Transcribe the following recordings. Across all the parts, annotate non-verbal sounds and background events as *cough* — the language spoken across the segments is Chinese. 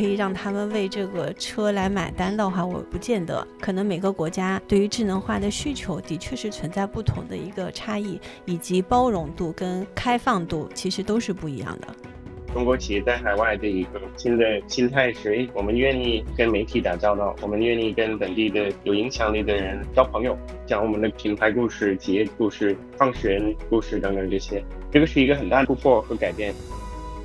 可以让他们为这个车来买单的话，我不见得。可能每个国家对于智能化的需求的确是存在不同的一个差异，以及包容度跟开放度其实都是不一样的。中国企业在海外的一个新的心态是：我们愿意跟媒体打交道，我们愿意跟本地的有影响力的人交朋友，讲我们的品牌故事、企业故事、创始人故事等等这些。这个是一个很大的突破和改变。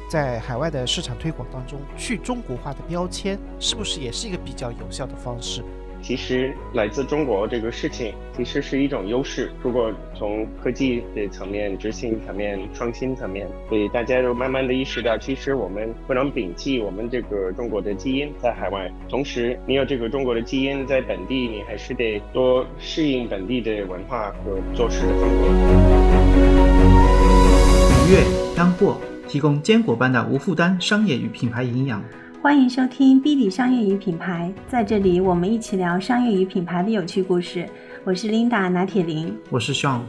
在海外的市场推广当中，去中国化的标签是不是也是一个比较有效的方式？其实来自中国这个事情，其实是一种优势。如果从科技的层面、执行层面、创新层面，所以大家都慢慢的意识到，其实我们不能摒弃我们这个中国的基因在海外，同时你有这个中国的基因在本地，你还是得多适应本地的文化和做事的风格。愉悦干货，提供坚果般的无负担商业与品牌营养。欢迎收听 B 里商业与品牌，在这里我们一起聊商业与品牌的有趣故事。我是 Linda 拿铁林，我是 Sean。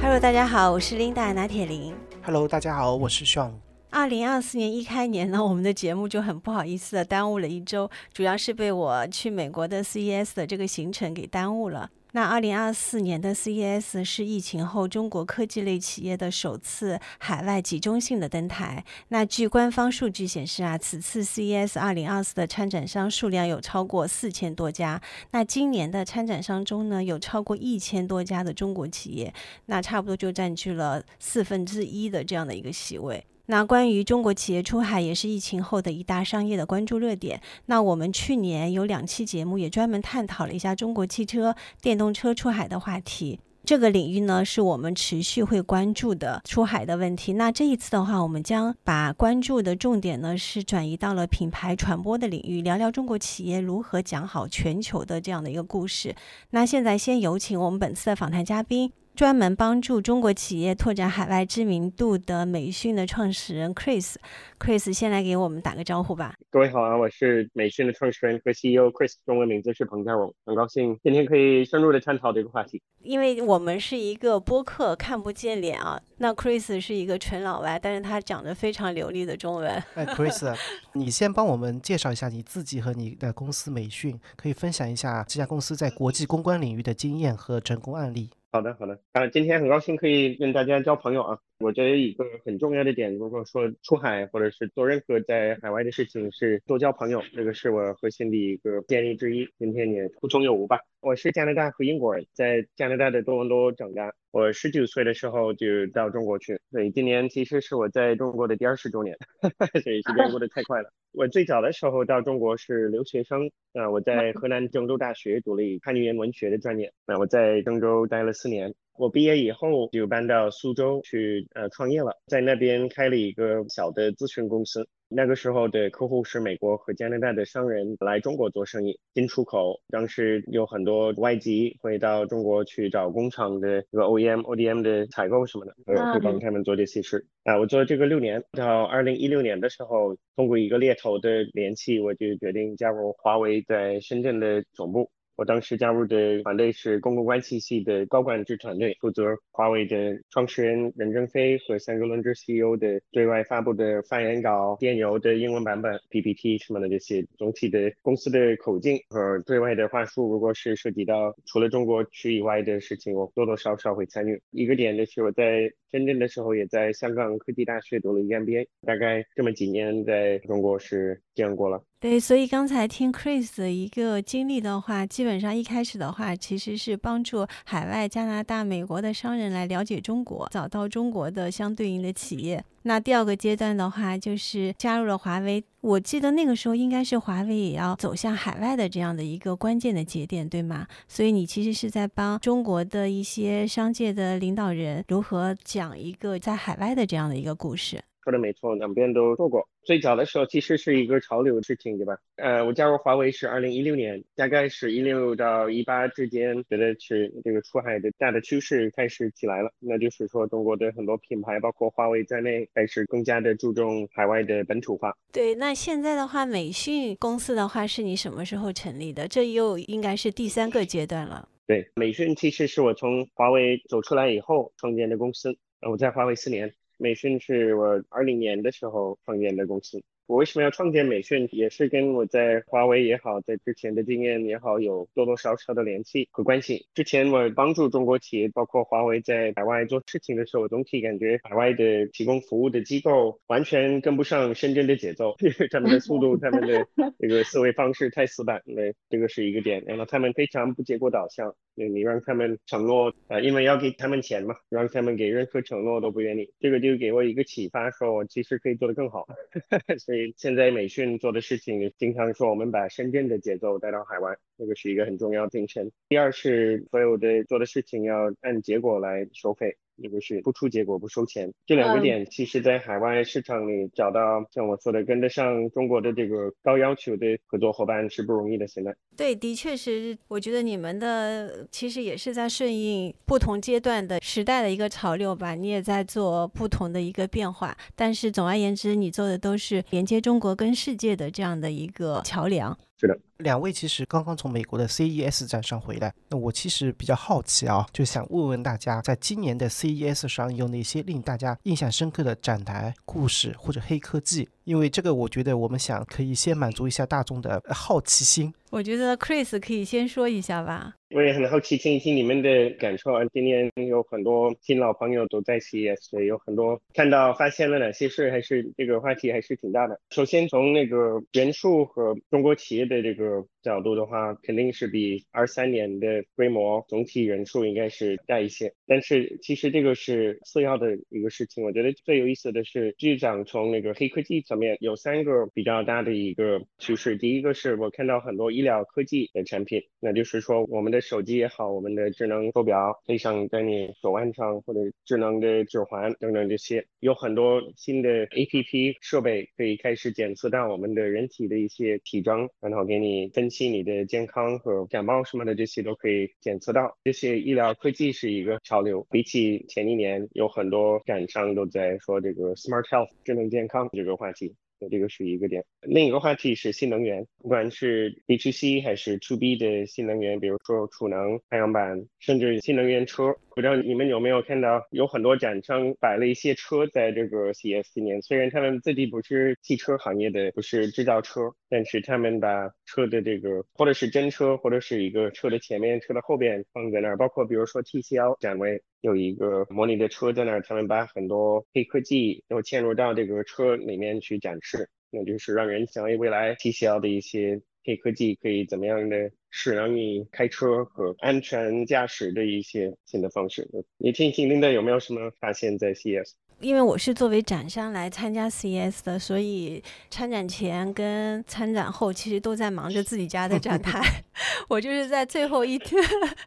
Hello，大家好，我是 Linda 拿铁林。Hello，大家好，我是 Sean。二零二四年一开年呢，我们的节目就很不好意思的耽误了一周，主要是被我去美国的 CES 的这个行程给耽误了。那二零二四年的 CES 是疫情后中国科技类企业的首次海外集中性的登台。那据官方数据显示啊，此次 CES 二零二四的参展商数量有超过四千多家。那今年的参展商中呢，有超过一千多家的中国企业，那差不多就占据了四分之一的这样的一个席位。那关于中国企业出海也是疫情后的一大商业的关注热点。那我们去年有两期节目也专门探讨了一下中国汽车、电动车出海的话题。这个领域呢是我们持续会关注的出海的问题。那这一次的话，我们将把关注的重点呢是转移到了品牌传播的领域，聊聊中国企业如何讲好全球的这样的一个故事。那现在先有请我们本次的访谈嘉宾。专门帮助中国企业拓展海外知名度的美讯的创始人 Chris，Chris 先来给我们打个招呼吧。各位好啊，我是美讯的创始人和 CEO Chris，中文名字是彭家荣，很高兴今天可以深入的探讨这个话题。因为我们是一个播客，看不见脸啊。那 Chris 是一个纯老外，但是他讲的非常流利的中文。哎，Chris，*laughs* 你先帮我们介绍一下你自己和你的公司美讯，可以分享一下这家公司在国际公关领域的经验和成功案例。好的，好的。啊，今天很高兴可以跟大家交朋友啊。我觉得一个很重要的点，如果说出海或者是做任何在海外的事情，是多交朋友，这个是我核心的一个建议之一。今天也互通有无吧。我是加拿大和英国人，在加拿大的多伦多长大。我十九岁的时候就到中国去，所以今年其实是我在中国的第二十周年，*laughs* 所以时间过得太快了。我最早的时候到中国是留学生，啊，我在河南郑州大学读了汉语言文学的专业，那我在郑州待了四年。我毕业以后就搬到苏州去呃创业了，在那边开了一个小的咨询公司。那个时候的客户是美国和加拿大的商人来中国做生意，进出口。当时有很多外籍会到中国去找工厂的这个 OEM、ODM 的采购什么的，会帮他们做这些事。啊，我做了这个六年，到二零一六年的时候，通过一个猎头的联系，我就决定加入华为在深圳的总部。我当时加入的团队是公共关系系的高管制团队，负责华为的创始人任正非和三个轮值 CEO 的对外发布的发言稿、电邮的英文版本、PPT 什么的这些，总体的公司的口径和对外的话术，如果是涉及到除了中国区以外的事情，我多多少少会参与。一个点就是我在深圳的时候，也在香港科技大学读了一个 MBA，大概这么几年在中国是见过了。对，所以刚才听 Chris 的一个经历的话，基本上一开始的话，其实是帮助海外加拿大、美国的商人来了解中国，找到中国的相对应的企业。那第二个阶段的话，就是加入了华为。我记得那个时候应该是华为也要走向海外的这样的一个关键的节点，对吗？所以你其实是在帮中国的一些商界的领导人如何讲一个在海外的这样的一个故事。说的没错，两边都做过。最早的时候其实是一个潮流的事情，对吧？呃，我加入华为是二零一六年，大概是一六到一八之间，觉得是这个出海的大的趋势开始起来了。那就是说，中国的很多品牌，包括华为在内，开始更加的注重海外的本土化。对，那现在的话，美讯公司的话是你什么时候成立的？这又应该是第三个阶段了。对，美讯其实是我从华为走出来以后创建的公司。我在华为四年，美讯是我二零年的时候创建的公司。我为什么要创建美讯，也是跟我在华为也好，在之前的经验也好，有多多少少的联系和关系。之前我帮助中国企业，包括华为在海外做事情的时候，总体感觉海外的提供服务的机构完全跟不上深圳的节奏，*laughs* 他们的速度，他们的这个思维方式太死板，了，这个是一个点。然后他们非常不结果导向，你让他们承诺，啊，因为要给他们钱嘛，让他们给任何承诺都不愿意。这个就给我一个启发，说我其实可以做得更好，*laughs* 所以。现在美讯做的事情，经常说我们把深圳的节奏带到海外，这个是一个很重要的精神。第二是所有的做的事情要按结果来收费。这个是不出结果不收钱，这两个点其实，在海外市场里找到像我说的跟得上中国的这个高要求的合作伙伴是不容易的。现在对，的确是，我觉得你们的其实也是在顺应不同阶段的时代的一个潮流吧，你也在做不同的一个变化。但是总而言之，你做的都是连接中国跟世界的这样的一个桥梁。是的。两位其实刚刚从美国的 CES 展上回来，那我其实比较好奇啊，就想问问大家，在今年的 CES 上有哪些令大家印象深刻的展台故事或者黑科技？因为这个，我觉得我们想可以先满足一下大众的好奇心。我觉得 Chris 可以先说一下吧。我也很好奇听一听你们的感受啊。今年有很多新老朋友都在 CES，有很多看到发现了哪些事，还是这个话题还是挺大的。首先从那个人数和中国企业的这个角度的话，肯定是比二三年的规模总体人数应该是大一些。但是其实这个是次要的一个事情。我觉得最有意思的是局长从那个黑科技层面有三个比较大的一个趋势。第一个是我看到很多医疗科技的产品，那就是说我们的。手机也好，我们的智能手表配上在你手腕上，或者智能的指环等等这些，有很多新的 A P P 设备可以开始检测到我们的人体的一些体征，然后给你分析你的健康和感冒什么的，这些都可以检测到。这些医疗科技是一个潮流，比起前一年，有很多展商都在说这个 Smart Health 智能健康这个话题。这个是一个点，另一个话题是新能源，不管是 B to C 还是 To B 的新能源，比如说储能、太阳板，甚至新能源车。不知道你们有没有看到，有很多展商摆了一些车在这个 CES 今年，虽然他们自己不是汽车行业的，不是制造车，但是他们把车的这个，或者是真车，或者是一个车的前面、车的后边放在那儿，包括比如说 TCL 展位有一个模拟的车在那儿，他们把很多黑科技都嵌入到这个车里面去展示，那就是让人想未来 TCL 的一些。黑科技可以怎么样的使让你开车和安全驾驶的一些新的方式？你听听，林的有没有什么发现，在 C S？因为我是作为展商来参加 CES 的，所以参展前跟参展后其实都在忙着自己家的展台。*laughs* *laughs* 我就是在最后一天，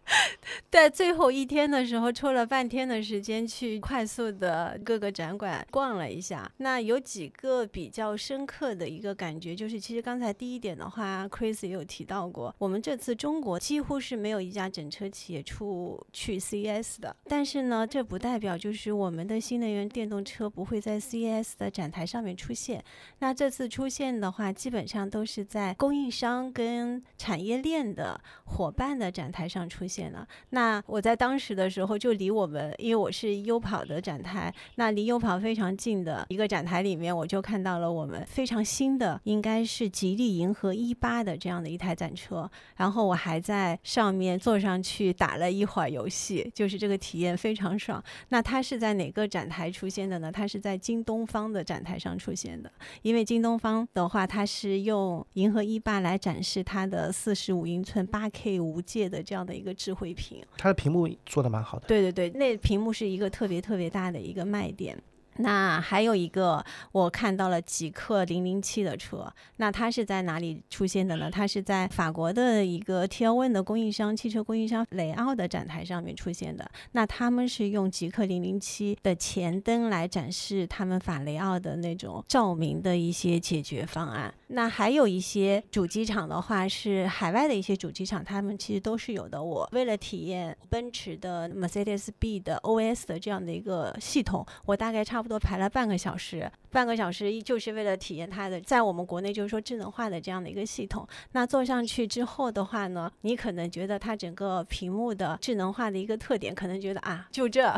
*laughs* 在最后一天的时候抽了半天的时间去快速的各个展馆逛了一下。那有几个比较深刻的一个感觉，就是其实刚才第一点的话，Chris 也有提到过，我们这次中国几乎是没有一家整车企业出去 CES 的。但是呢，这不代表就是我们的新能源电电动车不会在 CES 的展台上面出现。那这次出现的话，基本上都是在供应商跟产业链的伙伴的展台上出现了。那我在当时的时候，就离我们，因为我是优跑的展台，那离优跑非常近的一个展台里面，我就看到了我们非常新的，应该是吉利银河 E 八的这样的一台展车。然后我还在上面坐上去打了一会儿游戏，就是这个体验非常爽。那它是在哪个展台出现？现的呢，它是在京东方的展台上出现的。因为京东方的话，它是用银河一八来展示它的四十五英寸八 K 无界的这样的一个智慧屏。它的屏幕做的蛮好的。对对对，那屏幕是一个特别特别大的一个卖点。那还有一个，我看到了极氪零零七的车，那它是在哪里出现的呢？它是在法国的一个 T L N 的供应商，汽车供应商雷奥的展台上面出现的。那他们是用极氪零零七的前灯来展示他们法雷奥的那种照明的一些解决方案。那还有一些主机厂的话，是海外的一些主机厂，他们其实都是有的。我为了体验奔驰的 Mercedes B 的 O S 的这样的一个系统，我大概差不多排了半个小时。半个小时就是为了体验它的，在我们国内就是说智能化的这样的一个系统。那坐上去之后的话呢，你可能觉得它整个屏幕的智能化的一个特点，可能觉得啊，就这 *laughs*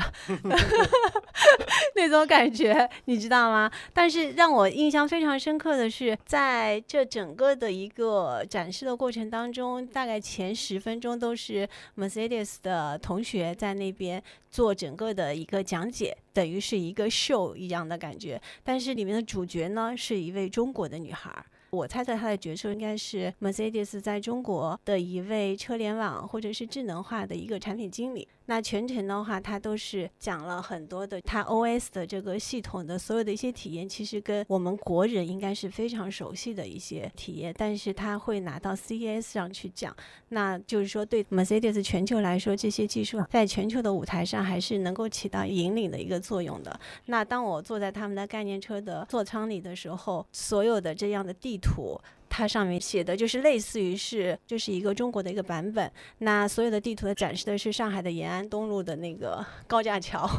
*laughs* 那种感觉，你知道吗？但是让我印象非常深刻的是，在这整个的一个展示的过程当中，大概前十分钟都是 Mercedes 的同学在那边做整个的一个讲解，等于是一个 show 一样的感觉。但是这里面的主角呢，是一位中国的女孩。我猜测她的角色应该是 Mercedes 在中国的一位车联网或者是智能化的一个产品经理。那全程的话，他都是讲了很多的他 OS 的这个系统的所有的一些体验，其实跟我们国人应该是非常熟悉的一些体验，但是他会拿到 CES 上去讲，那就是说对 Mercedes 全球来说，这些技术在全球的舞台上还是能够起到引领的一个作用的。那当我坐在他们的概念车的座舱里的时候，所有的这样的地图。它上面写的就是类似于是就是一个中国的一个版本，那所有的地图的展示的是上海的延安东路的那个高架桥。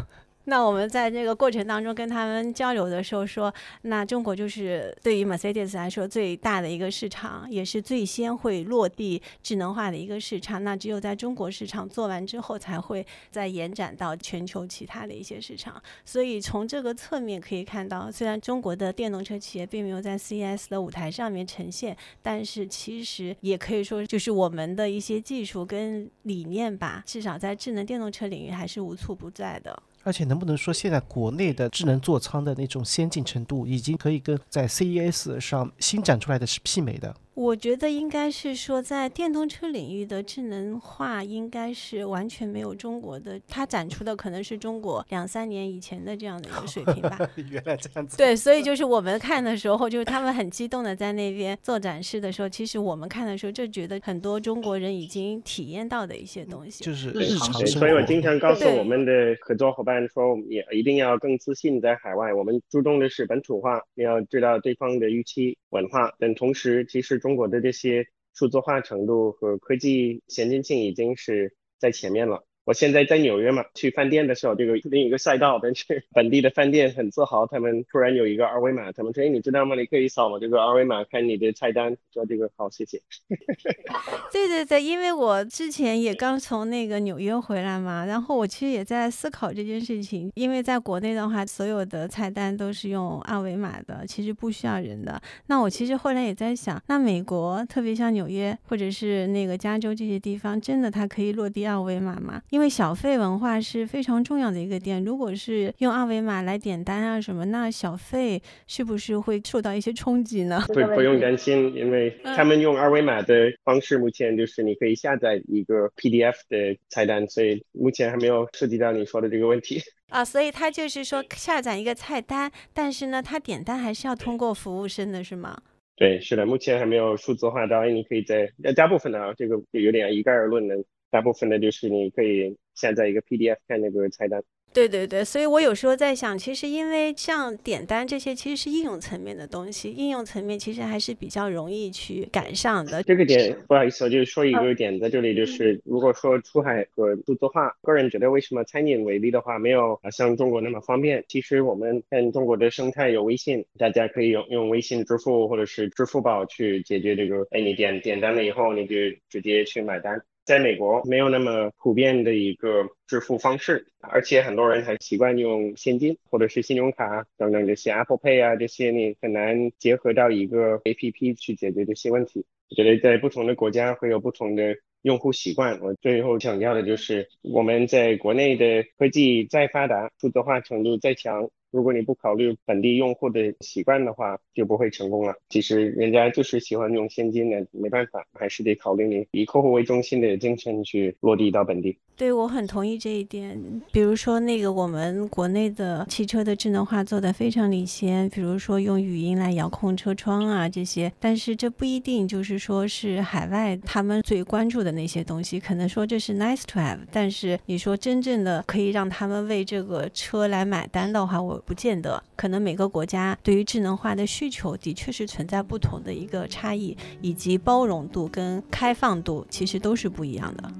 那我们在这个过程当中跟他们交流的时候说，那中国就是对于 Mercedes 来说最大的一个市场，也是最先会落地智能化的一个市场。那只有在中国市场做完之后，才会再延展到全球其他的一些市场。所以从这个侧面可以看到，虽然中国的电动车企业并没有在 CES 的舞台上面呈现，但是其实也可以说就是我们的一些技术跟理念吧，至少在智能电动车领域还是无处不在的。而且能不能说，现在国内的智能座舱的那种先进程度，已经可以跟在 CES 上新展出来的是媲美的？我觉得应该是说，在电动车领域的智能化应该是完全没有中国的，它展出的可能是中国两三年以前的这样的一个水平吧。*laughs* 原来这样子。对，所以就是我们看的时候，就是他们很激动的在那边做展示的时候，其实我们看的时候就觉得很多中国人已经体验到的一些东西，就是日常生活。所以我经常告诉我们的合作伙伴说，也一定要更自信在海外。我们注重的是本土化，要知道对方的预期、文化等。同时，其实中中国的这些。数字化程度和科技先进性已经是在前面了。我现在在纽约嘛，去饭店的时候，这个另一个赛道，但是本地的饭店很自豪，他们突然有一个二维码，他们说：“哎，你知道吗？你可以扫我这个二维码看你的菜单。”说这个好，谢谢。*laughs* 对对对，因为我之前也刚从那个纽约回来嘛，然后我其实也在思考这件事情，因为在国内的话，所有的菜单都是用二维码的，其实不需要人的。那我其实后来也在想，那美国，特别像纽约或者是那个加州这些地方，真的它可以落地二维码吗？为小费文化是非常重要的一个点，如果是用二维码来点单啊什么，那小费是不是会受到一些冲击呢？对不用担心，因为他们用二维码的方式，目前就是你可以下载一个 PDF 的菜单，所以目前还没有涉及到你说的这个问题。啊，所以他就是说下载一个菜单，但是呢，他点单还是要通过服务生的是吗？对，是的，目前还没有数字化到，你可以在大部分的啊，这个有点一概而论的。大部分的就是你可以下载一个 PDF 看那个菜单。对对对，所以我有时候在想，其实因为像点单这些，其实是应用层面的东西，应用层面其实还是比较容易去赶上的。这个点不好意思，我就说一个点在这里，就是如果说出海和数字化，个人觉得为什么餐饮为例的话，没有像中国那么方便。其实我们看中国的生态有微信，大家可以用用微信支付或者是支付宝去解决这个，哎，你点点单了以后，你就直接去买单。在美国没有那么普遍的一个支付方式，而且很多人还习惯用现金或者是信用卡等等这些 Apple Pay 啊这些，你很难结合到一个 APP 去解决这些问题。我觉得在不同的国家会有不同的用户习惯。我最后强调的就是，我们在国内的科技再发达，数字化程度再强。如果你不考虑本地用户的习惯的话，就不会成功了。其实人家就是喜欢用现金的，没办法，还是得考虑你以客户为中心的精神去落地到本地。对，我很同意这一点。比如说那个我们国内的汽车的智能化做得非常领先，比如说用语音来遥控车窗啊这些，但是这不一定就是说是海外他们最关注的那些东西。可能说这是 nice to have，但是你说真正的可以让他们为这个车来买单的话，我。不见得，可能每个国家对于智能化的需求的确是存在不同的一个差异，以及包容度跟开放度其实都是不一样的。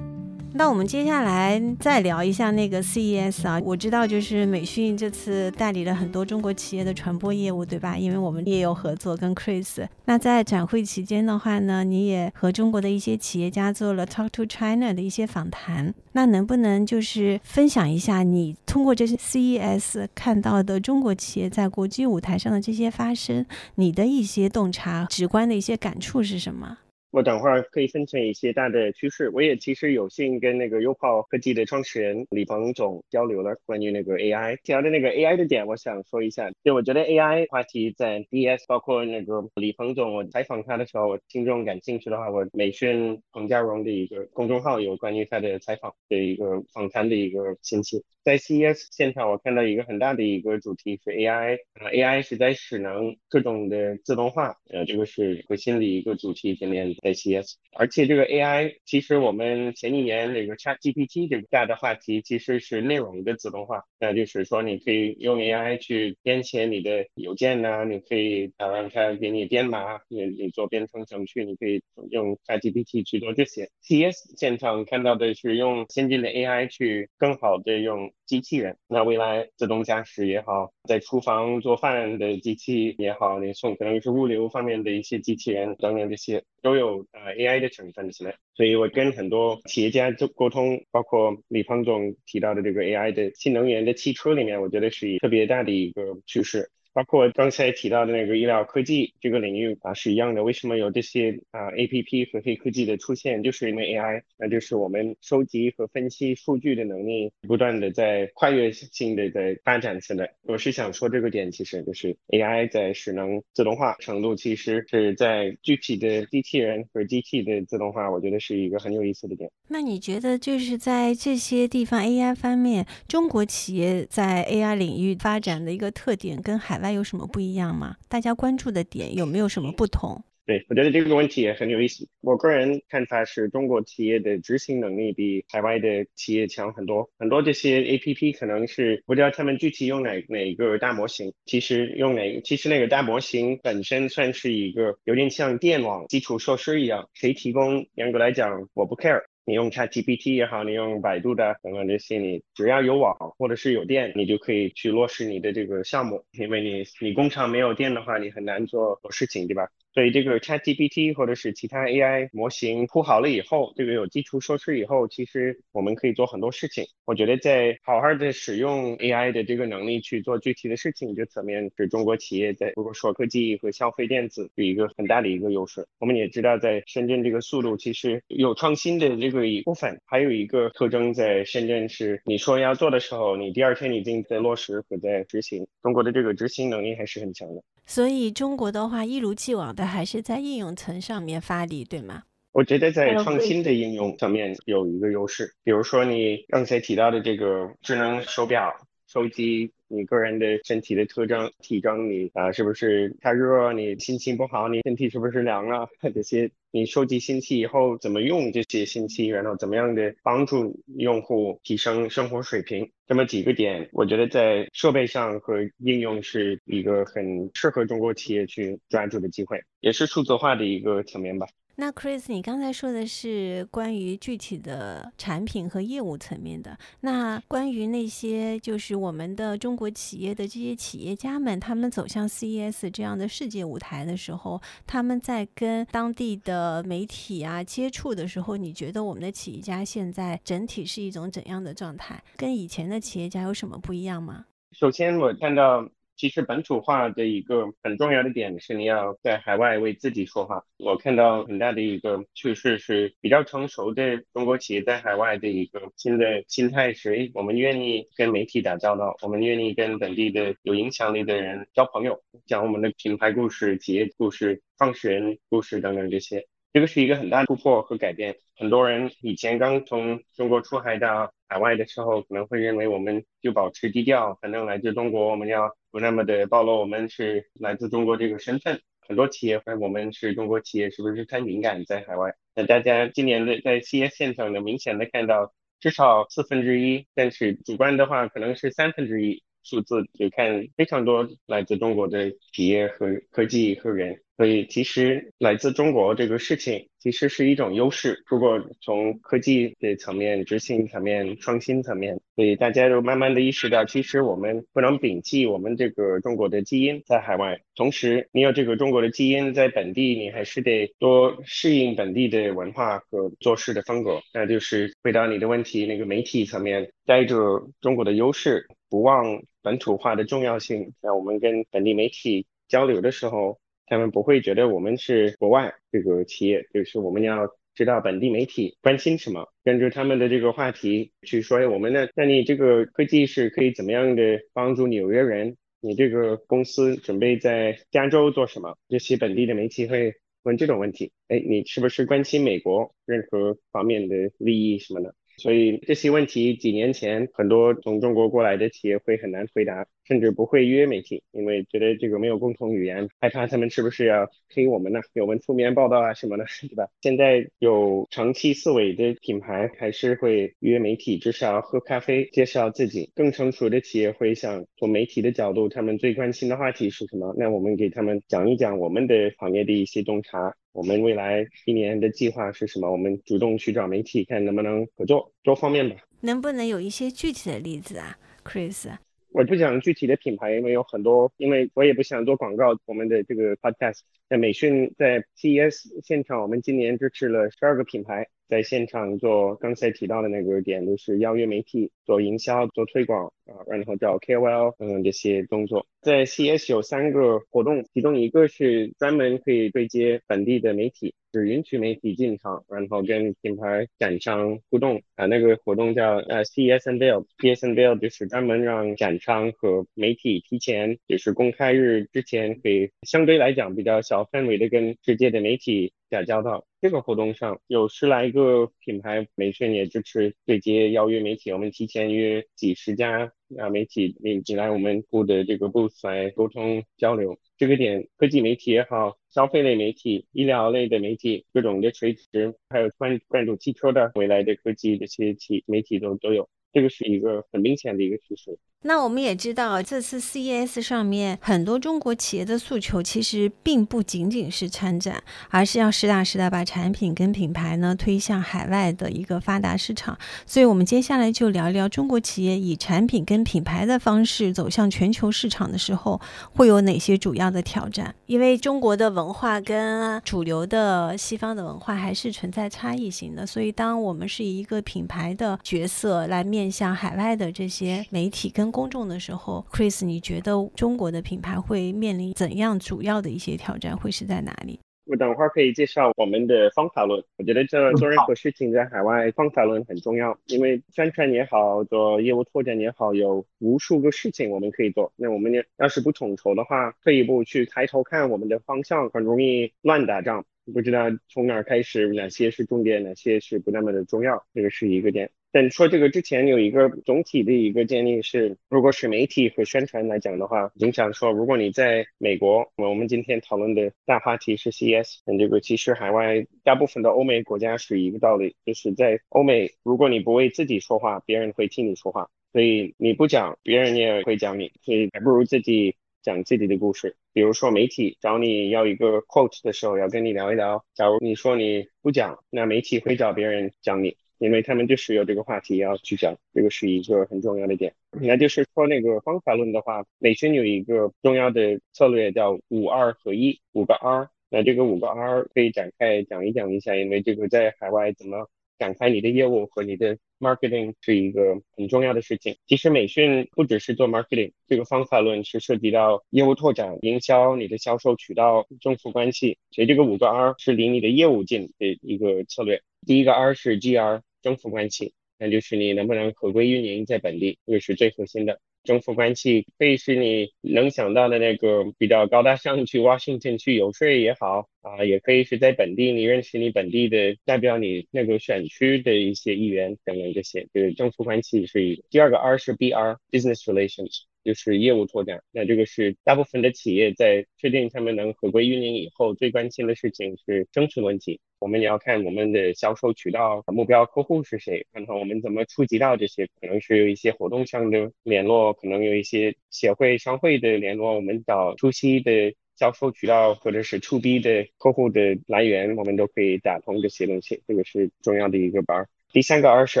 那我们接下来再聊一下那个 CES 啊，我知道就是美讯这次代理了很多中国企业的传播业务，对吧？因为我们也有合作跟 Chris。那在展会期间的话呢，你也和中国的一些企业家做了 Talk to China 的一些访谈。那能不能就是分享一下你通过这些 CES 看到的中国企业在国际舞台上的这些发生，你的一些洞察、直观的一些感触是什么？我等会儿可以分成一些大的趋势。我也其实有幸跟那个优泡科技的创始人李鹏总交流了关于那个 AI。提到的那个 AI 的点，我想说一下。就我觉得 AI 话题在 DS，包括那个李鹏总，我采访他的时候，我听众感兴趣的话，我美讯彭家荣的一个公众号有关于他的采访的一个访谈的一个信息。在 CES 现场，我看到一个很大的一个主题是 AI。呃，AI 是在使能各种的自动化，呃，这个是核心的一个主题。今年。在 CS，而且这个 AI，其实我们前几年那个 ChatGPT 这个大的话题其实是内容的自动化，那就是说你可以用 AI 去编写你的邮件呐，你可以啊让它给你编码，你你做编程程序，你可以用 ChatGPT 去做这些。CS 现场看到的是用先进的 AI 去更好的用机器人，那未来自动驾驶也好，在厨房做饭的机器也好，你送可能是物流方面的一些机器人等等这些都有。呃，AI 的成分是来，所以我跟很多企业家就沟通，包括李方总提到的这个 AI 的新能源的汽车里面，我觉得是一特别大的一个趋势。包括刚才提到的那个医疗科技这个领域啊，是一样的。为什么有这些啊 A P P 和黑科技的出现？就是因为 A I，那就是我们收集和分析数据的能力不断的在跨越性的在发展起来。我是想说这个点，其实就是 A I 在使能自动化程度，其实是在具体的机器人和机器的自动化，我觉得是一个很有意思的点。那你觉得就是在这些地方 A I 方面，中国企业在 A I 领域发展的一个特点跟海外有什么不一样吗？大家关注的点有没有什么不同？对，我觉得这个问题也很有意思。我个人看法是中国企业的执行能力比海外的企业强很多。很多这些 A P P 可能是不知道他们具体用哪哪个大模型，其实用哪，其实那个大模型本身算是一个有点像电网基础设施一样，谁提供，严格来讲我不 care。你用 ChatGPT 也好，你用百度的等等这些，你只要有网或者是有电，你就可以去落实你的这个项目。因为你你工厂没有电的话，你很难做做事情，对吧？所以这个 ChatGPT 或者是其他 AI 模型铺好了以后，这个有基础设施以后，其实我们可以做很多事情。我觉得在好好的使用 AI 的这个能力去做具体的事情这层面，是中国企业在如果说科技和消费电子是一个很大的一个优势。我们也知道，在深圳这个速度其实有创新的这个一部分，还有一个特征在深圳是，你说要做的时候，你第二天已经在落实和在执行。中国的这个执行能力还是很强的。所以中国的话，一如既往的还是在应用层上面发力，对吗？我觉得在创新的应用上面有一个优势，比如说你刚才提到的这个智能手表，收集你个人的身体的特征，体征，你啊是不是太热？你心情不好，你身体是不是凉了？*laughs* 这些你收集信息以后怎么用这些信息，然后怎么样的帮助用户提升生活水平？这么几个点，我觉得在设备上和应用是一个很适合中国企业去抓住的机会，也是数字化的一个层面吧。那 Chris，你刚才说的是关于具体的产品和业务层面的。那关于那些就是我们的中国企业的这些企业家们，他们走向 CES 这样的世界舞台的时候，他们在跟当地的媒体啊接触的时候，你觉得我们的企业家现在整体是一种怎样的状态？跟以前的企业家有什么不一样吗？首先，我看到。其实本土化的一个很重要的点是你要在海外为自己说话。我看到很大的一个趋势是比较成熟的中国企业在海外的一个新的心态是：我们愿意跟媒体打交道，我们愿意跟本地的有影响力的人交朋友，讲我们的品牌故事、企业故事、创始人故事等等这些。这个是一个很大的突破和改变。很多人以前刚从中国出海到海外的时候，可能会认为我们就保持低调，反正来自中国，我们要不那么的暴露我们是来自中国这个身份。很多企业会我们是中国企业，是不是太敏感在海外？那大家今年的在 CES 现场能明显的看到，至少四分之一，但是主观的话可能是三分之一数字，就看非常多来自中国的企业和科技和人。所以其实来自中国这个事情其实是一种优势。如果从科技的层面、执行层面、创新层面，所以大家都慢慢的意识到，其实我们不能摒弃我们这个中国的基因在海外，同时你有这个中国的基因在本地，你还是得多适应本地的文化和做事的风格。那就是回答你的问题，那个媒体层面带着中国的优势，不忘本土化的重要性。在我们跟本地媒体交流的时候。他们不会觉得我们是国外这个企业，就是我们要知道本地媒体关心什么，跟着他们的这个话题去说。我们呢？那你这个科技是可以怎么样的帮助纽约人？你这个公司准备在加州做什么？这些本地的媒体会问这种问题。哎，你是不是关心美国任何方面的利益什么的？所以这些问题几年前很多从中国过来的企业会很难回答。甚至不会约媒体，因为觉得这个没有共同语言，害怕他们是不是要黑我们呢？给我们负面报道啊什么的，*laughs* 对吧？现在有长期思维的品牌还是会约媒体，至少喝咖啡介绍自己。更成熟的企业会想从媒体的角度，他们最关心的话题是什么？那我们给他们讲一讲我们的行业的一些洞察，我们未来一年的计划是什么？我们主动去找媒体，看能不能合作，多方面吧。能不能有一些具体的例子啊，Chris？我不讲具体的品牌，因为有很多，因为我也不想做广告。我们的这个 podcast 在美讯在 CES 现场，我们今年支持了十二个品牌。在现场做刚才提到的那个点，就是邀约媒体做营销、做推广啊，然后找 KOL 嗯这些动作。在 CES 有三个活动，其中一个是专门可以对接本地的媒体，是允许媒体进场，然后跟品牌展商互动啊。那个活动叫呃 CS Unveil，CS Unveil 就是专门让展商和媒体提前，就是公开日之前，可以相对来讲比较小范围的跟世界的媒体。打交道，这个活动上有十来个品牌，美讯也支持对接邀约媒体，我们提前约几十家啊媒体进进来我们部的这个 booth 来沟通交流。这个点，科技媒体也好，消费类媒体、医疗类的媒体，各种的垂直，还有关关注汽车的未来的科技这些体媒体都都有，这个是一个很明显的一个趋势。那我们也知道，这次 CES 上面很多中国企业的诉求，其实并不仅仅是参展，而是要实打实的把产品跟品牌呢推向海外的一个发达市场。所以，我们接下来就聊聊中国企业以产品跟品牌的方式走向全球市场的时候，会有哪些主要的挑战？因为中国的文化跟主流的西方的文化还是存在差异性的，所以当我们是以一个品牌的角色来面向海外的这些媒体跟公众的时候，Chris，你觉得中国的品牌会面临怎样主要的一些挑战？会是在哪里？我等会儿可以介绍我们的方法论。我觉得这做任何事情在海外，方法论很重要，因为宣传也好，做业务拓展也好，有无数个事情我们可以做。那我们要是不统筹的话，退一步去抬头看我们的方向，很容易乱打仗，不知道从哪儿开始，哪些是重点，哪些是不那么的重要，这个是一个点。但说这个之前有一个总体的一个建议是，如果是媒体和宣传来讲的话，经常说，如果你在美国，我们今天讨论的大话题是 CS，那这个其实海外大部分的欧美国家是一个道理，就是在欧美，如果你不为自己说话，别人会替你说话，所以你不讲，别人也会讲你，所以还不如自己讲自己的故事。比如说媒体找你要一个 quote 的时候，要跟你聊一聊，假如你说你不讲，那媒体会找别人讲你。因为他们就是有这个话题要去讲，这个是一个很重要的点。那就是说那个方法论的话，美讯有一个重要的策略叫五二合一，五个 R。那这个五个 R 可以展开讲一讲一下，因为这个在海外怎么展开你的业务和你的 marketing 是一个很重要的事情。其实美讯不只是做 marketing，这个方法论是涉及到业务拓展、营销、你的销售渠道、政府关系，所以这个五个 R 是离你的业务近的一个策略。第一个 R 是 GR。政府关系，那就是你能不能合规运营在本地，这个是最核心的。政府关系可以是你能想到的那个比较高大上，去 Washington 去游说也好啊，也可以是在本地你认识你本地的代表你那个选区的一些议员等等这些。就是政府关系是。第二个 R 是 BR，Business Relations，就是业务拓展。那这个是大部分的企业在确定他们能合规运营以后，最关心的事情是生存问题。我们也要看我们的销售渠道、目标客户是谁，然后我们怎么触及到这些，可能是有一些活动上的联络，可能有一些协会、商会的联络，我们找初期的。销售渠道或者是 to B 的客户的来源，我们都可以打通这些东西，这个是重要的一个班。第三个 R 是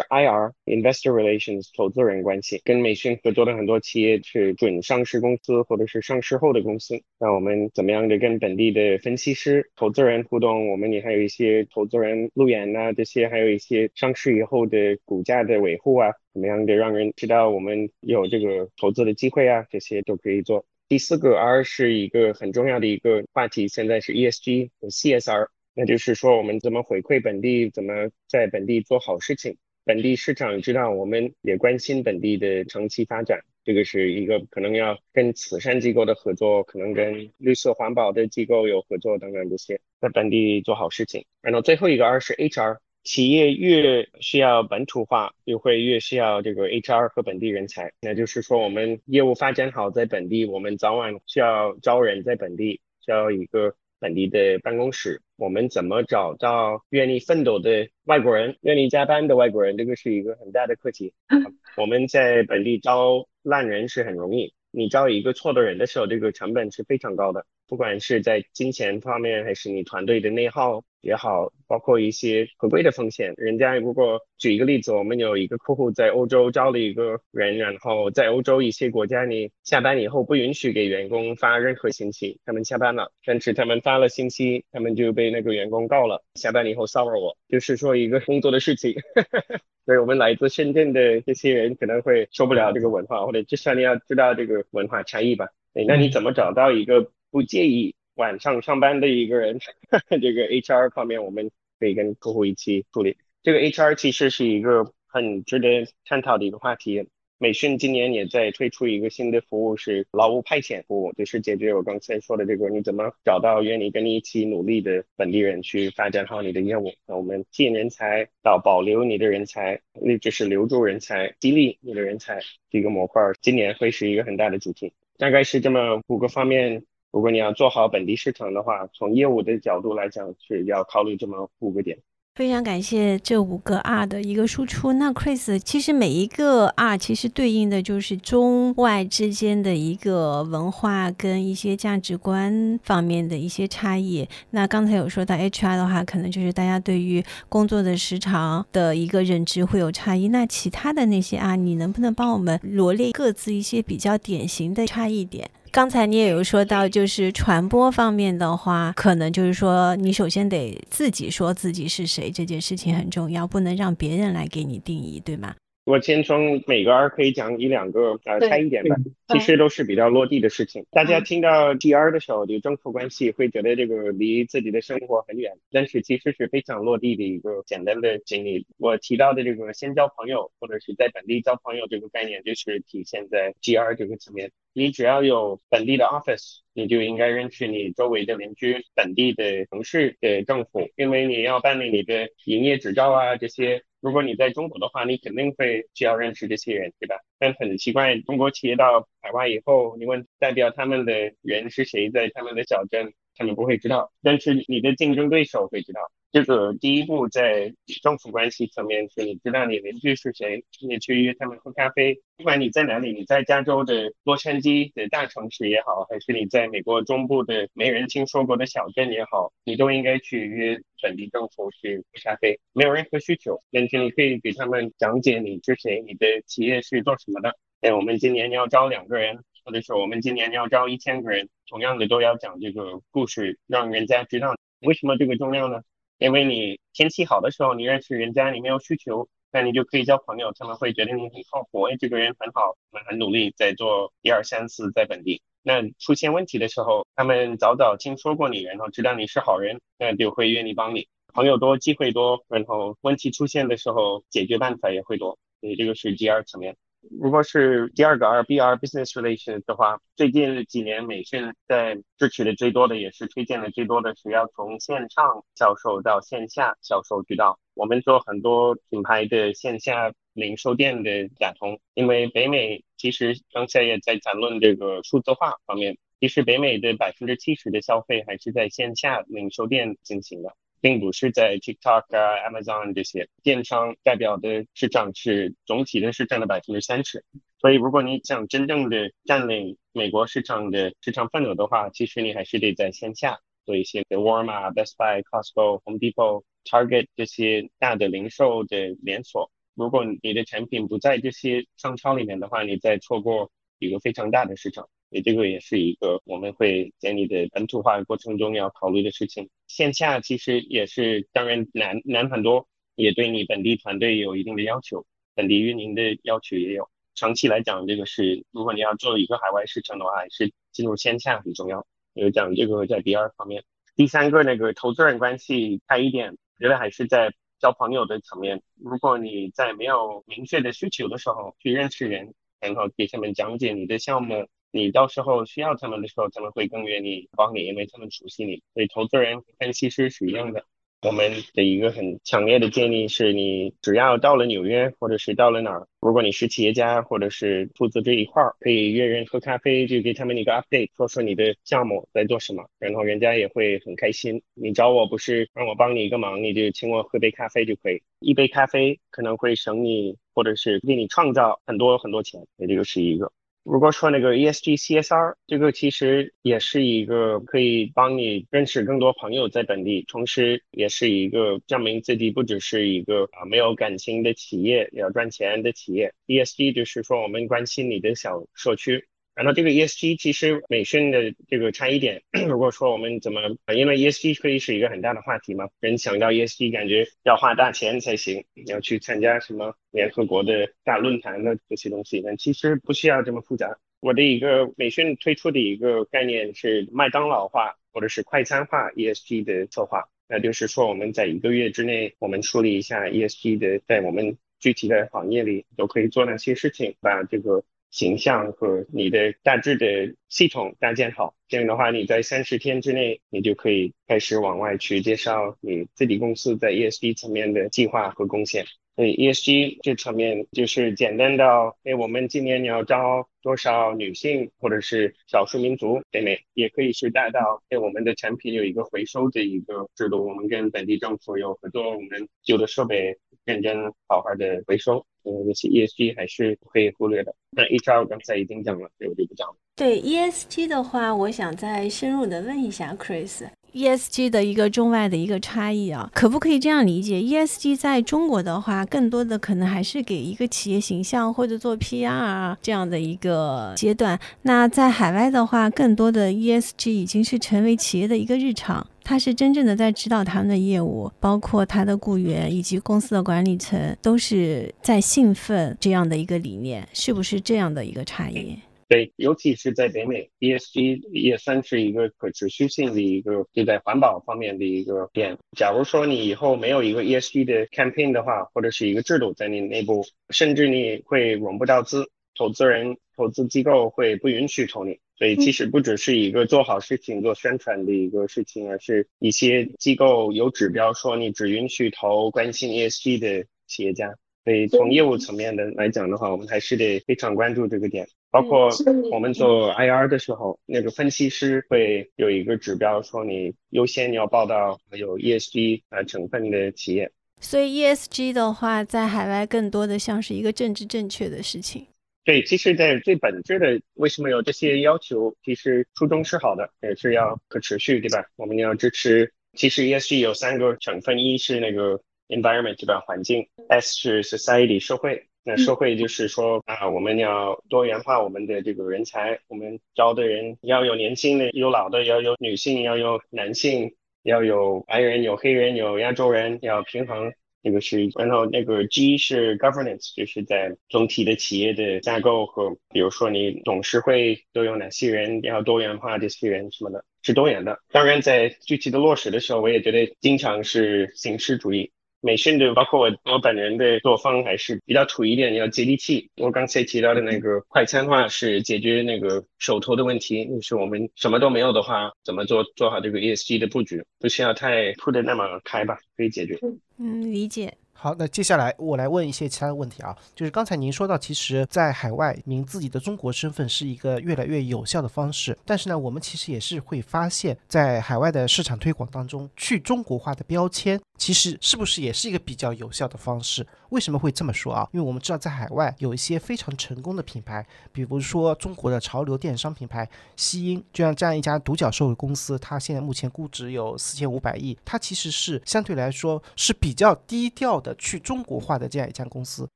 IR，Investor Relations，投资人关系。跟美讯合作的很多企业是准上市公司或者是上市后的公司，那我们怎么样的跟本地的分析师、投资人互动？我们也还有一些投资人路演呐，这些还有一些上市以后的股价的维护啊，怎么样的让人知道我们有这个投资的机会啊，这些都可以做。第四个 R 是一个很重要的一个话题，现在是 ESG 和 CSR。那就是说，我们怎么回馈本地，怎么在本地做好事情？本地市场知道，我们也关心本地的长期发展。这个是一个可能要跟慈善机构的合作，可能跟绿色环保的机构有合作等等这些，在本地做好事情。然后最后一个二是 HR，企业越需要本土化，就会越需要这个 HR 和本地人才。那就是说，我们业务发展好在本地，我们早晚需要招人在本地，需要一个。本地的办公室，我们怎么找到愿意奋斗的外国人，愿意加班的外国人？这个是一个很大的课题。*laughs* 我们在本地招烂人是很容易，你招一个错的人的时候，这个成本是非常高的。不管是在金钱方面，还是你团队的内耗也好，包括一些合规的风险。人家如果举一个例子，我们有一个客户在欧洲招了一个人，然后在欧洲一些国家，你下班以后不允许给员工发任何信息，他们下班了，但是他们发了信息，他们就被那个员工告了，下班以后骚扰我，就是说一个工作的事情。*laughs* 所以我们来自深圳的这些人可能会受不了这个文化，或者至少你要知道这个文化差异吧。那你怎么找到一个？不介意晚上上班的一个人，*laughs* 这个 HR 方面我们可以跟客户一起处理。这个 HR 其实是一个很值得探讨的一个话题。美讯今年也在推出一个新的服务，是劳务派遣服务，就是解决我刚才说的这个，你怎么找到愿意跟你一起努力的本地人去发展好你的业务。那我们吸引人才到保留你的人才，那就是留住人才，激励你的人才这个模块，今年会是一个很大的主题。大概是这么五个方面。如果你要做好本地市场的话，从业务的角度来讲，是要考虑这么五个点。非常感谢这五个 R 的一个输出。那 Chris，其实每一个 R 其实对应的就是中外之间的一个文化跟一些价值观方面的一些差异。那刚才有说到 HR 的话，可能就是大家对于工作的时长的一个认知会有差异。那其他的那些 R，你能不能帮我们罗列各自一些比较典型的差异点？刚才你也有说到，就是传播方面的话，可能就是说，你首先得自己说自己是谁，这件事情很重要，不能让别人来给你定义，对吗？我先从每个 R 可以讲一两个，呃，差一点吧。其实都是比较落地的事情。大家听到 GR 的时候，就政府关系会觉得这个离自己的生活很远，但是其实是非常落地的一个简单的经历。我提到的这个先交朋友，或者是在本地交朋友这个概念，就是体现在 GR 这个层面。你只要有本地的 office，你就应该认识你周围的邻居、本地的城市的政府，因为你要办理你的营业执照啊这些。如果你在中国的话，你肯定会需要认识这些人，对吧？但很奇怪，中国企业到海外以后，你问代表他们的人是谁，在他们的小镇，他们不会知道，但是你的竞争对手会知道。这个第一步在政府关系层面是，你知道你邻居是谁，你去约他们喝咖啡。不管你在哪里，你在加州的洛杉矶的大城市也好，还是你在美国中部的没人听说过的小镇也好，你都应该去约本地政府去喝咖啡。没有任何需求，但是你可以给他们讲解你是谁，你的企业是做什么的。哎，我们今年要招两个人，或者说我们今年要招一千个人，同样的都要讲这个故事，让人家知道为什么这个重要呢？因为你天气好的时候，你认识人家，你没有需求，那你就可以交朋友，他们会觉得你很靠谱，哎，这个人很好，我们很努力在做一二三四在本地。那出现问题的时候，他们早早听说过你，然后知道你是好人，那就会愿意帮你。朋友多，机会多，然后问题出现的时候，解决办法也会多。所以这个是第二层面。如果是第二个 R B R business Relation 的话，最近几年美讯在支持的最多的，也是推荐的最多的是要从线上销售到线下销售渠道。我们做很多品牌的线下零售店的打通，因为北美其实刚才也在谈论这个数字化方面，其实北美的百分之七十的消费还是在线下零售店进行的。并不是在 TikTok 啊、Amazon 这些电商代表的市场是总体的是占了百分之三十，所以如果你想真正的占领美国市场的市场份额的话，其实你还是得在线下做一些 Walmart、Best Buy、Costco、Home Depot、Target 这些大的零售的连锁。如果你的产品不在这些商超里面的话，你再错过一个非常大的市场。所以这个也是一个我们会在你的本土化过程中要考虑的事情。线下其实也是当然难难很多，也对你本地团队有一定的要求，本地运营的要求也有。长期来讲，这个是如果你要做一个海外市场的话，还是进入线下很重要。有讲这个在第二方面，第三个那个投资人关系开一点，觉得还是在交朋友的层面。如果你在没有明确的需求的时候去认识人，然后给他们讲解你的项目，你到时候需要他们的时候，他们会更愿意帮你，因为他们熟悉你。所以投资人分析师是一样的。我们的一个很强烈的建议是，你只要到了纽约，或者是到了哪儿，如果你是企业家或者是负责这一块儿，可以约人喝咖啡，就给他们一个 update，说说你的项目在做什么，然后人家也会很开心。你找我不是让我帮你一个忙，你就请我喝杯咖啡就可以，一杯咖啡可能会省你，或者是给你创造很多很多钱，这个是一个。如果说那个 ESG CSR 这个其实也是一个可以帮你认识更多朋友在本地，同时也是一个证明自己不只是一个啊没有感情的企业，要赚钱的企业。ESG 就是说我们关心你的小社区。然后这个 ESG 其实美讯的这个差异点，*clears throat* 如果说我们怎么，因为 ESG 可以是一个很大的话题嘛，人想到 ESG 感觉要花大钱才行，要去参加什么联合国的大论坛的这些东西，但其实不需要这么复杂。我的一个美讯推出的一个概念是麦当劳化或者是快餐化 ESG 的策划，那就是说我们在一个月之内，我们梳理一下 ESG 的在我们具体的行业里都可以做哪些事情，把这个。形象和你的大致的系统搭建好，这样的话，你在三十天之内，你就可以开始往外去介绍你自己公司在 ESG 层面的计划和贡献。所以 ESG 这层面就是简单到，哎，我们今年你要招多少女性或者是少数民族妹妹，也可以是大到，哎，我们的产品有一个回收的一个制度，我们跟本地政府有合作，我们旧的设备认真好好的回收。嗯，这些 ESG 还是不可以忽略的。那 HR 我刚才已经讲了，所以我就不讲了。对 ESG 的话，我想再深入的问一下 Chris，ESG 的一个中外的一个差异啊，可不可以这样理解？ESG 在中国的话，更多的可能还是给一个企业形象或者做 PR 啊这样的一个阶段。那在海外的话，更多的 ESG 已经是成为企业的一个日常。他是真正的在指导他们的业务，包括他的雇员以及公司的管理层，都是在兴奋这样的一个理念，是不是这样的一个差异？对，尤其是在北美，ESG 也算是一个可持续性的一个，就在环保方面的一个点。假如说你以后没有一个 ESG 的 campaign 的话，或者是一个制度在你内部，甚至你会融不到资，投资人、投资机构会不允许投你。所以其实不只是一个做好事情、做宣传的一个事情，而是一些机构有指标说你只允许投关心 ESG 的企业家。所以从业务层面的来讲的话，我们还是得非常关注这个点。包括我们做 IR 的时候，那个分析师会有一个指标说你优先你要报道有 ESG 啊成分的企业。所以 ESG 的话，在海外更多的像是一个政治正确的事情。对，其实，在最本质的，为什么有这些要求？其实初衷是好的，也是要可持续，对吧？我们要支持。其实 ESG 有三个成分，一是那个 environment，对吧？环境；S 是 society，社会。那社会就是说啊，我们要多元化我们的这个人才，我们招的人要有年轻的，有老的，要有女性，要有男性，要有白人，有黑人，有亚洲人，要平衡。那个是，然后那个 G 是 governance，就是在总体的企业的架构和，比如说你董事会都有哪些人，要多元化这些人什么的，是多元的。当然，在具体的落实的时候，我也觉得经常是形式主义。美训的，包括我我本人的作风还是比较土一点，要接地气。我刚才提到的那个快餐化是解决那个手头的问题，就是我们什么都没有的话，怎么做做好这个 ESG 的布局，不需要太铺的那么开吧，可以解决。嗯，理解。好，那接下来我来问一些其他的问题啊，就是刚才您说到，其实，在海外，您自己的中国身份是一个越来越有效的方式。但是呢，我们其实也是会发现，在海外的市场推广当中，去中国化的标签，其实是不是也是一个比较有效的方式？为什么会这么说啊？因为我们知道，在海外有一些非常成功的品牌，比如说中国的潮流电商品牌西音，就像这样一家独角兽公司，它现在目前估值有四千五百亿，它其实是相对来说是比较低调的。去中国化的这样一家公司，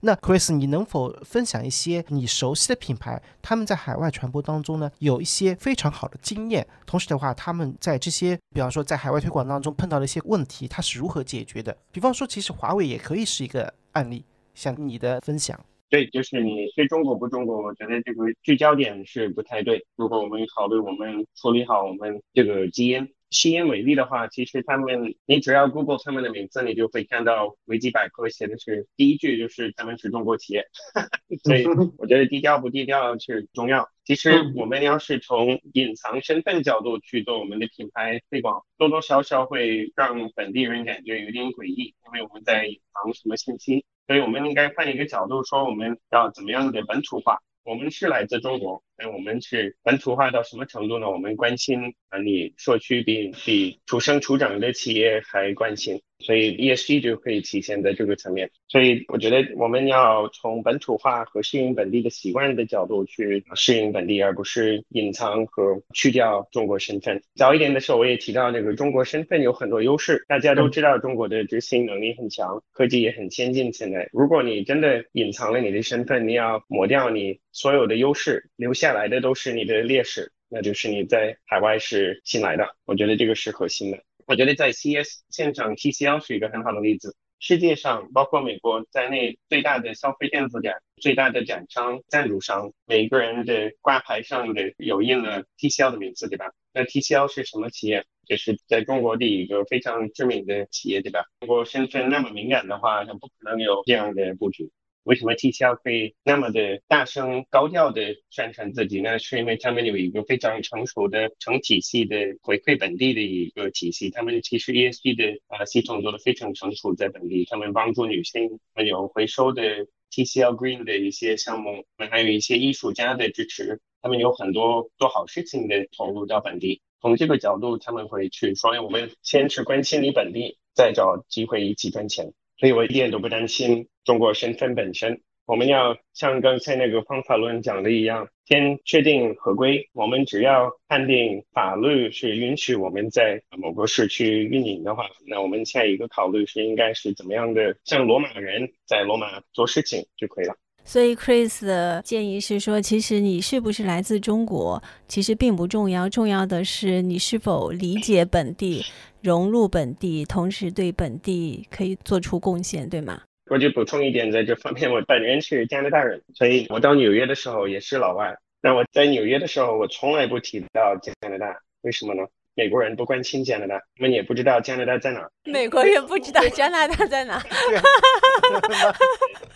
那 Chris，你能否分享一些你熟悉的品牌，他们在海外传播当中呢，有一些非常好的经验？同时的话，他们在这些，比方说在海外推广当中碰到的一些问题，它是如何解决的？比方说，其实华为也可以是一个案例，像你的分享。对，就是你对中国不中国，我觉得这个聚焦点是不太对。如果我们考虑我们处理好我们这个基因。吸烟为例的话，其实他们，你只要 Google 他们的名字，你就会看到维基百科写的是第一句就是他们是中国企业，*laughs* 所以我觉得低调不低调是重要。其实我们要是从隐藏身份角度去做我们的品牌推广，多多少少会让本地人感觉有点诡异，因为我们在隐藏什么信息。所以我们应该换一个角度说，我们要怎么样的本土化？我们是来自中国。那我们是本土化到什么程度呢？我们关心啊，你社区比比土生土长的企业还关心，所以 ESG 就可以体现在这个层面。所以我觉得我们要从本土化和适应本地的习惯的角度去适应本地，而不是隐藏和去掉中国身份。早一点的时候我也提到，这个中国身份有很多优势，大家都知道中国的执行能力很强，科技也很先进。现在如果你真的隐藏了你的身份，你要抹掉你所有的优势，留下。下来的都是你的劣势，那就是你在海外是新来的。我觉得这个是核心的。我觉得在 CS 现场，TCL 是一个很好的例子。世界上包括美国在内最大的消费电子展、最大的展商、赞助商，每个人的挂牌上的有印了 TCL 的名字，对吧？那 TCL 是什么企业？就是在中国的一个非常知名的企业，对吧？如果身份那么敏感的话，它不可能有这样的布局。为什么 TCL 可以那么的大声高调的宣传自己呢？是因为他们有一个非常成熟的成体系的回馈本地的一个体系。他们其实 ESG 的啊系统做的非常成熟，在本地，他们帮助女性，们有回收的 TCL Green 的一些项目，还有一些艺术家的支持，他们有很多做好事情的投入到本地。从这个角度，他们会去说，我们先去关心你本地，再找机会一起赚钱。所以我一点都不担心中国身份本身。我们要像刚才那个方法论讲的一样，先确定合规。我们只要判定法律是允许我们在某个市区运营的话，那我们下一个考虑是应该是怎么样的，像罗马人在罗马做事情就可以了。所以，Chris 的建议是说，其实你是不是来自中国，其实并不重要，重要的是你是否理解本地。融入本地，同时对本地可以做出贡献，对吗？我就补充一点，在这方面，我本人是加拿大人，所以我到纽约的时候也是老外。那我在纽约的时候，我从来不提到加拿大，为什么呢？美国人不关心加拿大，他们也不知道加拿大在哪。美国人不知道 *laughs* 加拿大在哪？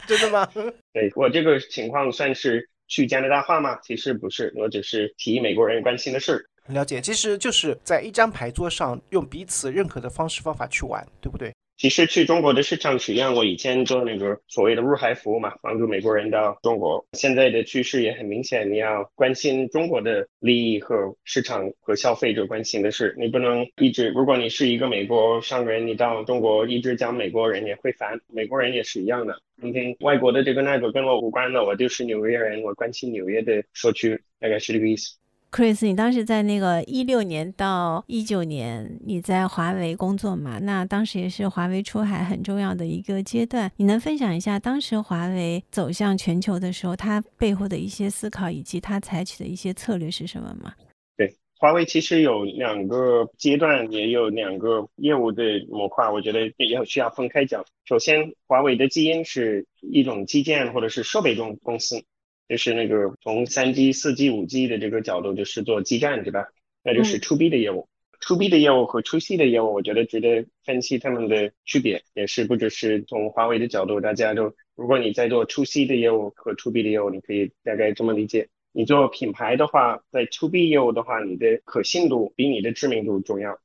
真的吗？*laughs* 对我这个情况算是去加拿大话吗？其实不是，我只是提美国人关心的事。了解，其实就是在一张牌桌上用彼此认可的方式方法去玩，对不对？其实去中国的市场是一样，我以前做那个所谓的入海服务嘛，帮助美国人到中国。现在的趋势也很明显，你要关心中国的利益和市场和消费者关心的事，你不能一直。如果你是一个美国商人，你到中国一直讲美国人也会烦，美国人也是一样的。今天外国的这个那个跟我无关的，我就是纽约人，我关心纽约的社区，大概是这个意思。Chris，你当时在那个一六年到一九年，你在华为工作嘛？那当时也是华为出海很重要的一个阶段。你能分享一下当时华为走向全球的时候，它背后的一些思考以及它采取的一些策略是什么吗？对，华为其实有两个阶段，也有两个业务的模块，我觉得也需要分开讲。首先，华为的基因是一种基建或者是设备中公司。就是那个从三 G、四 G、五 G 的这个角度，就是做基站，对吧？那就是 To B 的业务，To B 的业务和 To C 的业务，我觉得值得分析他们的区别，也是不只是从华为的角度，大家都，如果你在做 To C 的业务和 To B 的业务，你可以大概这么理解。你做品牌的话，在 To B 业务的话，你的可信度比你的知名度重要。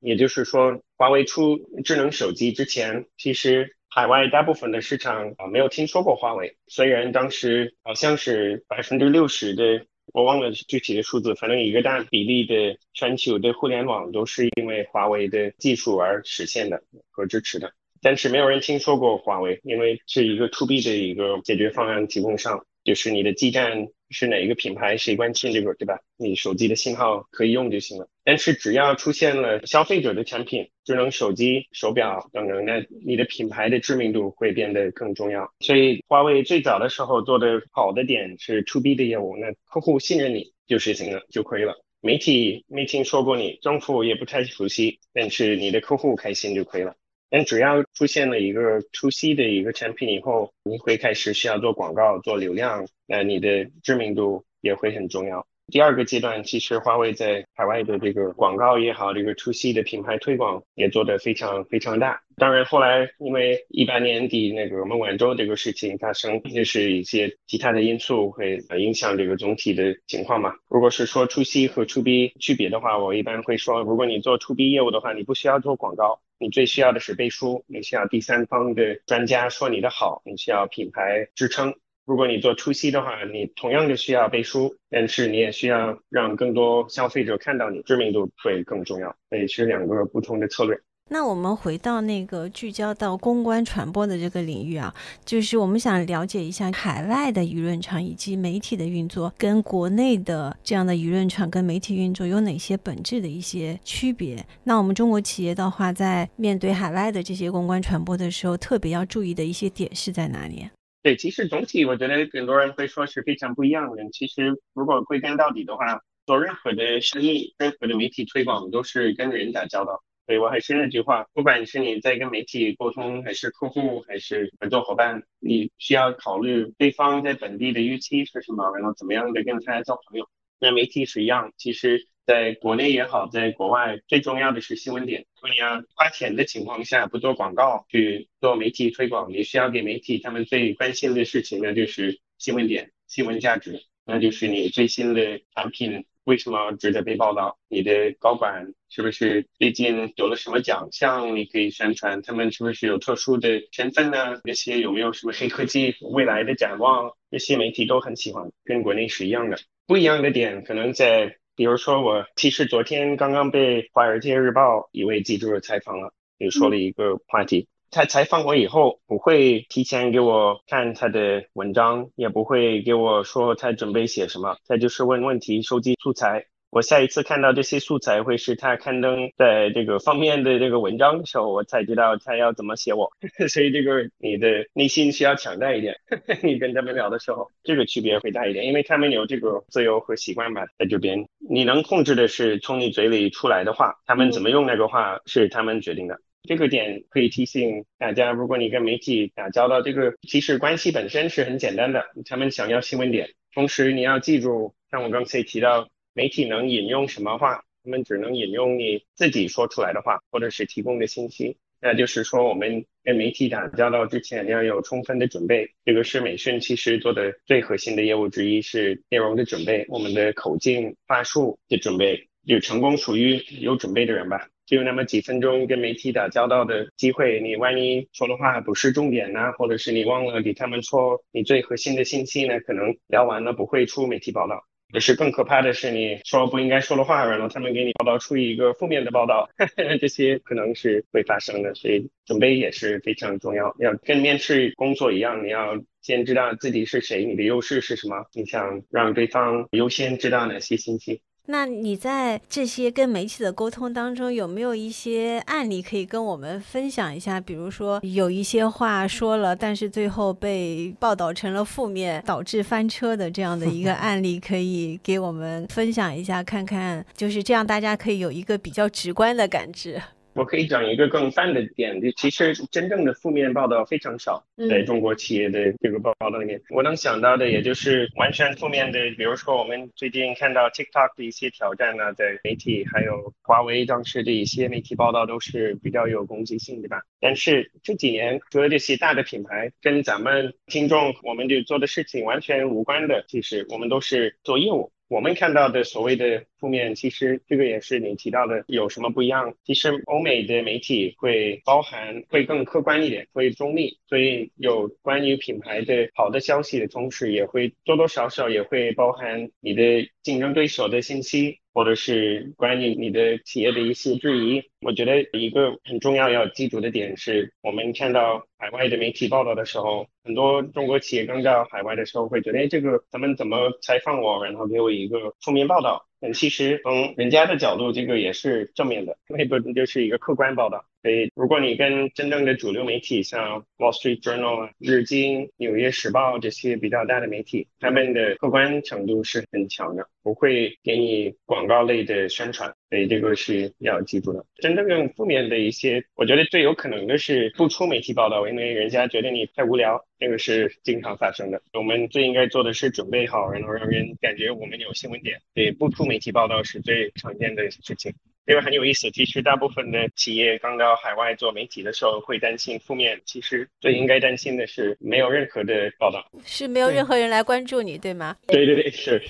也就是说，华为出智能手机之前，其实海外大部分的市场啊没有听说过华为，虽然当时好像是百分之六十的，我忘了具体的数字，反正一个大比例的全球的互联网都是因为华为的技术而实现的和支持的。但是没有人听说过华为，因为是一个 to B 的一个解决方案提供商，就是你的基站是哪一个品牌，谁关心这个，对吧？你手机的信号可以用就行了。但是只要出现了消费者的产品，智能手机、手表等等，那你的品牌的知名度会变得更重要。所以华为最早的时候做的好的点是 to B 的业务，那客户信任你就是行了，就可以了。媒体没听说过你，政府也不太熟悉，但是你的客户开心就可以了。但只要出现了一个初 C 的一个产品以后，你会开始需要做广告、做流量，那你的知名度也会很重要。第二个阶段，其实华为在海外的这个广告也好，这个 to C 的品牌推广也做得非常非常大。当然后来因为一八年底那个孟晚舟这个事情发生，也是一些其他的因素会影响这个总体的情况嘛。如果是说 to C 和 to B 区别的话，我一般会说，如果你做 to B 业务的话，你不需要做广告，你最需要的是背书，你需要第三方的专家说你的好，你需要品牌支撑。如果你做 TOC 的话，你同样的需要背书，但是你也需要让更多消费者看到你，知名度会更重要，所以是两个不同的策略。那我们回到那个聚焦到公关传播的这个领域啊，就是我们想了解一下海外的舆论场以及媒体的运作，跟国内的这样的舆论场跟媒体运作有哪些本质的一些区别？那我们中国企业的话，在面对海外的这些公关传播的时候，特别要注意的一些点是在哪里？对，其实总体我觉得很多人会说是非常不一样的。其实如果归根到底的话，做任何的生意、任何的媒体推广都是跟人打交道。所以我还是那句话，不管是你在跟媒体沟通，还是客户，还是合作伙伴，你需要考虑对方在本地的预期是什么，然后怎么样的跟他交朋友。那媒体是一样，其实。在国内也好，在国外，最重要的是新闻点。你要花钱的情况下，不做广告去做媒体推广，你需要给媒体他们最关心的事情呢，就是新闻点、新闻价值，那就是你最新的产品为什么值得被报道，你的高管是不是最近有了什么奖项，你可以宣传，他们是不是有特殊的身份呢？那些有没有什么黑科技未来的展望，这些媒体都很喜欢，跟国内是一样的。不一样的点可能在。比如说，我其实昨天刚刚被《华尔街日报》一位记者采访了，就说了一个话题。他采访我以后，不会提前给我看他的文章，也不会给我说他准备写什么，他就是问问题，收集素材。我下一次看到这些素材，会是他刊登在这个方面的这个文章的时候，我才知道他要怎么写我。*laughs* 所以这个你的内心需要强大一点。*laughs* 你跟他们聊的时候，这个区别会大一点，因为他们有这个自由和习惯吧，在这边你能控制的是从你嘴里出来的话，他们怎么用那个话是他们决定的。这个点可以提醒大家，如果你跟媒体打交道，这个其实关系本身是很简单的，他们想要新闻点，同时你要记住，像我刚才提到。媒体能引用什么话？他们只能引用你自己说出来的话，或者是提供的信息。那就是说，我们跟媒体打交道之前要有充分的准备。这个是美讯其实做的最核心的业务之一，是内容的准备，我们的口径、话术的准备。就成功属于有准备的人吧。就有那么几分钟跟媒体打交道的机会，你万一说的话不是重点呢，或者是你忘了给他们说你最核心的信息呢，可能聊完了不会出媒体报道。也是更可怕的是，你说不应该说的话，然后他们给你报道出一个负面的报道，*laughs* 这些可能是会发生的，所以准备也是非常重要。要跟面试工作一样，你要先知道自己是谁，你的优势是什么，你想让对方优先知道哪些信息。那你在这些跟媒体的沟通当中，有没有一些案例可以跟我们分享一下？比如说有一些话说了，但是最后被报道成了负面，导致翻车的这样的一个 *laughs* 案例，可以给我们分享一下，看看就是这样，大家可以有一个比较直观的感知。我可以讲一个更泛的点，就其实真正的负面报道非常少，在中国企业的这个报道里面，我能想到的也就是完全负面的，比如说我们最近看到 TikTok 的一些挑战呢，在媒体还有华为当时的一些媒体报道都是比较有攻击性的吧。但是这几年除了这些大的品牌跟咱们听众我们就做的事情完全无关的，其实我们都是做业务。我们看到的所谓的负面，其实这个也是你提到的，有什么不一样？其实欧美的媒体会包含会更客观一点，会中立，所以有关于品牌的好的消息的同时，也会多多少少也会包含你的竞争对手的信息。或者是关于你的企业的一些质疑，我觉得一个很重要要记住的点是，我们看到海外的媒体报道的时候，很多中国企业刚到海外的时候会觉得，哎，这个咱们怎么采访我，然后给我一个负面报道。但其实从人家的角度，这个也是正面的，那不就是一个客观报道。所以，如果你跟真正的主流媒体，像 Wall Street Journal、日经、纽约时报这些比较大的媒体，他们的客观程度是很强的，不会给你广告类的宣传。所以这个是要记住的。真正更负面的一些，我觉得最有可能的是不出媒体报道，因为人家觉得你太无聊，这个是经常发生的。我们最应该做的是准备好，然后让人感觉我们有新闻点。对，不出媒体报道是最常见的事情。这个很有意思。其实大部分的企业刚到海外做媒体的时候会担心负面，其实最应该担心的是没有任何的报道，是没有任何人来关注你，对吗？*laughs* 对对对，是。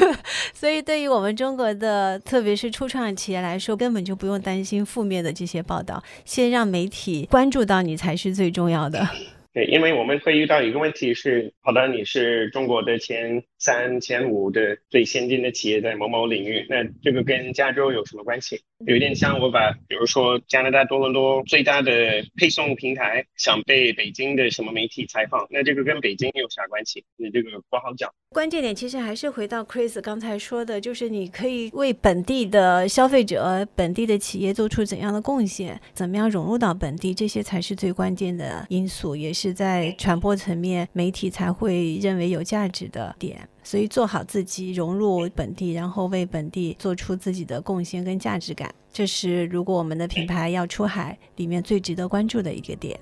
*laughs* 所以对于我们中国的，特别是初创企业来说，根本就不用担心负面的这些报道，先让媒体关注到你才是最重要的。对，因为我们会遇到一个问题是，好的，你是中国的前三、前五的最先进的企业在某某领域，那这个跟加州有什么关系？有点像我把，比如说加拿大多伦多最大的配送平台想被北京的什么媒体采访，那这个跟北京有啥关系？你这个不好讲。关键点其实还是回到 Chris 刚才说的，就是你可以为本地的消费者、本地的企业做出怎样的贡献，怎么样融入到本地，这些才是最关键的因素，也是是在传播层面媒体才会认为有价值的点。所以做好自己，融入本地，然后为本地做出自己的贡献跟价值感，这是如果我们的品牌要出海里面最值得关注的一个点。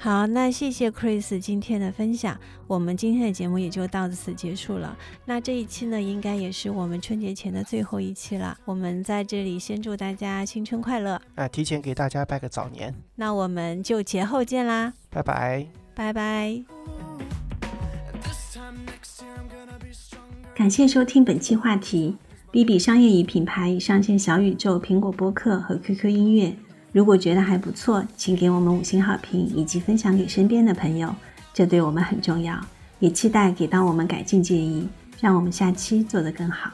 好，那谢谢 Chris 今天的分享，我们今天的节目也就到此结束了。那这一期呢，应该也是我们春节前的最后一期了。我们在这里先祝大家新春快乐，啊，提前给大家拜个早年。那我们就节后见啦，拜拜，拜拜。感谢收听本期话题。B B 商业与品牌已上线小宇宙、苹果播客和 QQ 音乐。如果觉得还不错，请给我们五星好评，以及分享给身边的朋友，这对我们很重要。也期待给到我们改进建议，让我们下期做得更好。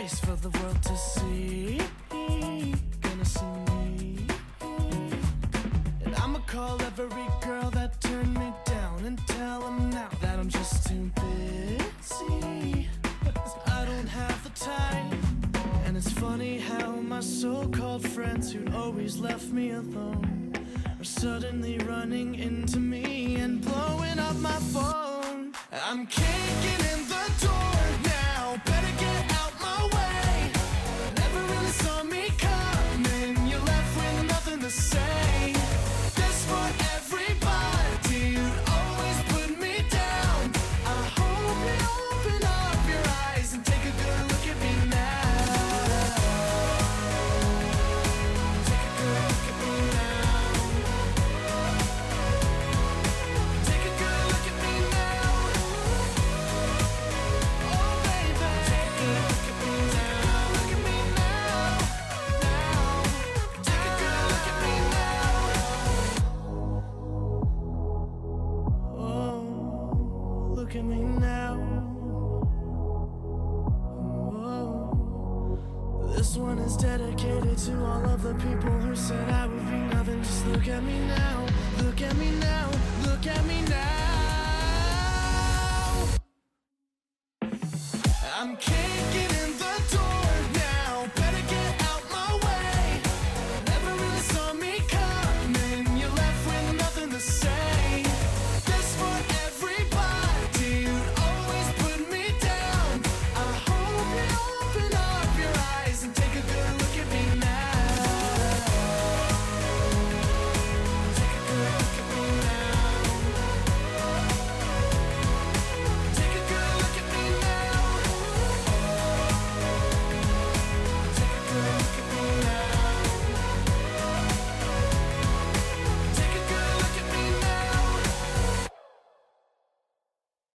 face for the world to see. Gonna see me. And I'ma call every girl that turned me down and tell them now that I'm just too busy. I don't have the time. And it's funny how my so called friends who'd always left me alone are suddenly running into me and blowing up my phone. I'm kicking in the door.